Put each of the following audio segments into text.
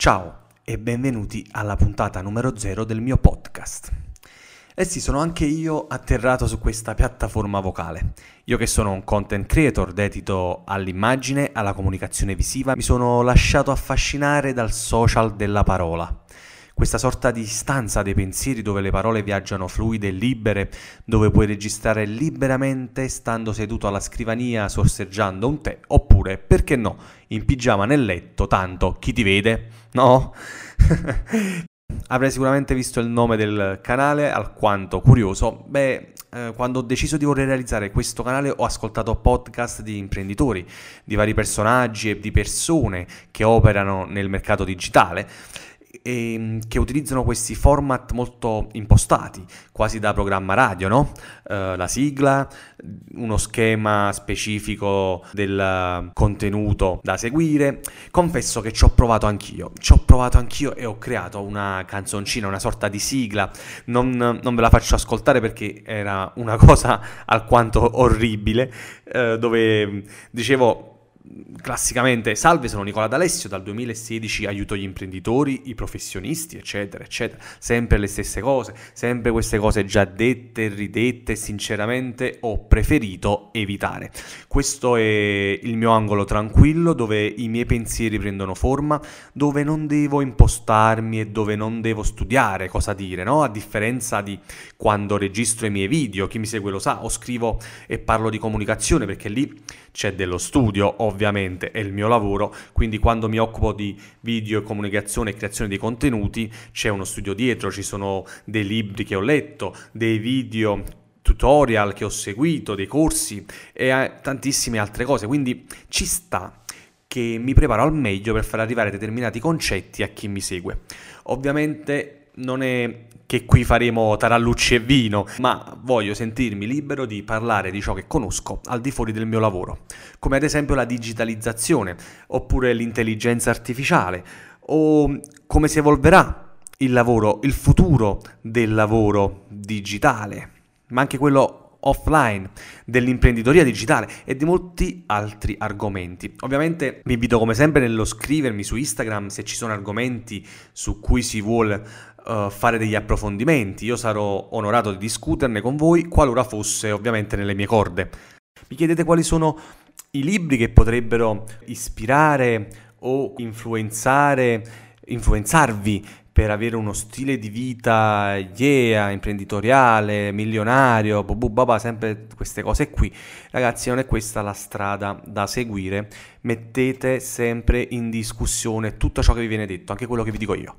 Ciao e benvenuti alla puntata numero 0 del mio podcast. Eh sì, sono anche io atterrato su questa piattaforma vocale. Io che sono un content creator dedito all'immagine, alla comunicazione visiva, mi sono lasciato affascinare dal social della parola questa sorta di stanza dei pensieri dove le parole viaggiano fluide e libere, dove puoi registrare liberamente stando seduto alla scrivania sorseggiando un tè, oppure, perché no, in pigiama nel letto, tanto chi ti vede? No? Avrei sicuramente visto il nome del canale, alquanto curioso. Beh, eh, quando ho deciso di voler realizzare questo canale ho ascoltato podcast di imprenditori, di vari personaggi e di persone che operano nel mercato digitale e, ehm, che utilizzano questi format molto impostati, quasi da programma radio, no? Uh, la sigla, uno schema specifico del contenuto da seguire. Confesso che ci ho provato anch'io, ci ho provato anch'io e ho creato una canzoncina, una sorta di sigla. Non, non ve la faccio ascoltare perché era una cosa alquanto orribile, uh, dove dicevo classicamente salve sono Nicola D'Alessio dal 2016 aiuto gli imprenditori i professionisti eccetera eccetera. Sempre le stesse cose sempre queste cose già dette ridette sinceramente ho preferito evitare. Questo è il mio angolo tranquillo dove i miei pensieri prendono forma dove non devo impostarmi e dove non devo studiare cosa dire no? A differenza di quando registro i miei video chi mi segue lo sa o scrivo e parlo di comunicazione perché lì c'è dello studio ovviamente, è il mio lavoro, quindi quando mi occupo di video, comunicazione e creazione di contenuti c'è uno studio dietro, ci sono dei libri che ho letto, dei video tutorial che ho seguito, dei corsi e eh, tantissime altre cose, quindi ci sta che mi preparo al meglio per far arrivare determinati concetti a chi mi segue. Ovviamente non è che qui faremo tarallucci e vino, ma voglio sentirmi libero di parlare di ciò che conosco al di fuori del mio lavoro, come ad esempio la digitalizzazione, oppure l'intelligenza artificiale, o come si evolverà il lavoro, il futuro del lavoro digitale, ma anche quello offline, dell'imprenditoria digitale e di molti altri argomenti. Ovviamente vi invito come sempre nello scrivermi su Instagram se ci sono argomenti su cui si vuole uh, fare degli approfondimenti. Io sarò onorato di discuterne con voi qualora fosse ovviamente nelle mie corde. Mi chiedete quali sono i libri che potrebbero ispirare o influenzare, influenzarvi per avere uno stile di vita yeah, imprenditoriale, milionario, bubu baba, sempre queste cose qui. Ragazzi, non è questa la strada da seguire. Mettete sempre in discussione tutto ciò che vi viene detto, anche quello che vi dico io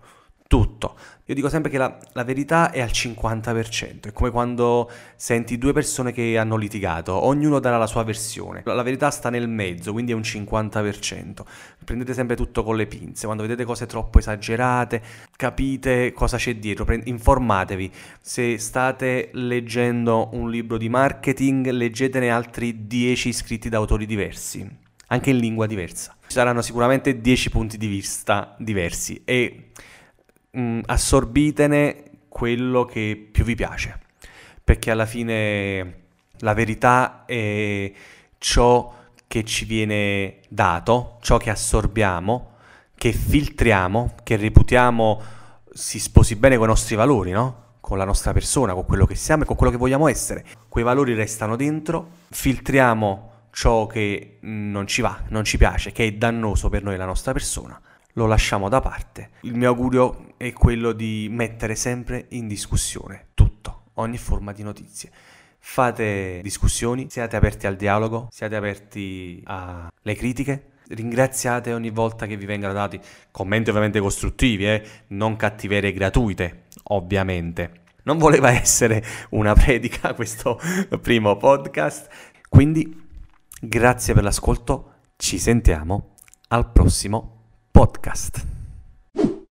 tutto. Io dico sempre che la, la, verità è al 50%, è come quando senti due persone che hanno litigato, ognuno darà la sua versione, la, la verità sta nel mezzo, quindi è un 50%. Prendete sempre tutto con le pinze, quando vedete cose troppo esagerate, capite cosa c'è dietro, Prend- informatevi. Se state leggendo un libro di marketing, leggetene altri 10 scritti da autori diversi, anche in lingua diversa. Ci saranno sicuramente 10 punti di vista diversi e mh, mm, assorbitene quello che più vi piace, perché alla fine la verità è ciò che ci viene dato, ciò che assorbiamo, che filtriamo, che reputiamo si sposi bene con i nostri valori, no? Con la nostra persona, con quello che siamo e con quello che vogliamo essere. Quei valori restano dentro, filtriamo ciò che non ci va, non ci piace, che è dannoso per noi e la nostra persona lo lasciamo da parte. Il mio augurio è quello di mettere sempre in discussione tutto, ogni forma di notizie. Fate discussioni, siate aperti al dialogo, siate aperti alle critiche. Ringraziate ogni volta che vi vengano dati commenti ovviamente costruttivi, eh? non cattiverie gratuite, ovviamente. Non voleva essere una predica questo primo podcast, quindi grazie per l'ascolto, ci sentiamo al prossimo podcast.